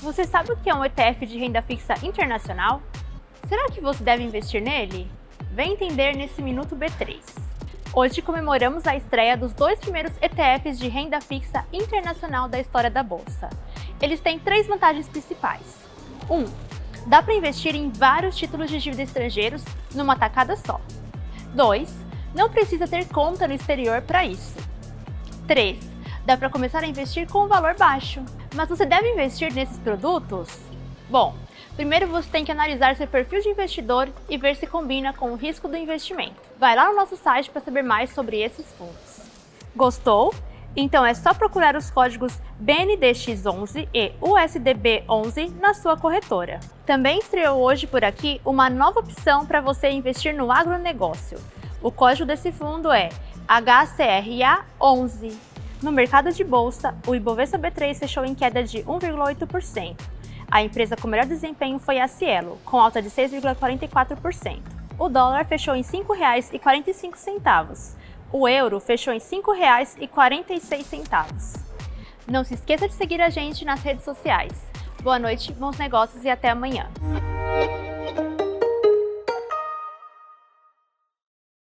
Você sabe o que é um ETF de renda fixa internacional? Será que você deve investir nele? Vem entender nesse Minuto B3. Hoje comemoramos a estreia dos dois primeiros ETFs de renda fixa internacional da história da Bolsa. Eles têm três vantagens principais. 1. Um, dá para investir em vários títulos de dívida estrangeiros numa tacada só. 2. Não precisa ter conta no exterior para isso. 3. Dá para começar a investir com um valor baixo. Mas você deve investir nesses produtos? Bom, primeiro você tem que analisar seu perfil de investidor e ver se combina com o risco do investimento. Vai lá no nosso site para saber mais sobre esses fundos. Gostou? Então é só procurar os códigos BNDX11 e USDB11 na sua corretora. Também estreou hoje por aqui uma nova opção para você investir no agronegócio. O código desse fundo é HCRA11. No mercado de bolsa, o Ibovespa B3 fechou em queda de 1,8%. A empresa com melhor desempenho foi a Cielo, com alta de 6,44%. O dólar fechou em R$ 5,45 o euro fechou em R$ 5,46. Não se esqueça de seguir a gente nas redes sociais. Boa noite, bons negócios e até amanhã.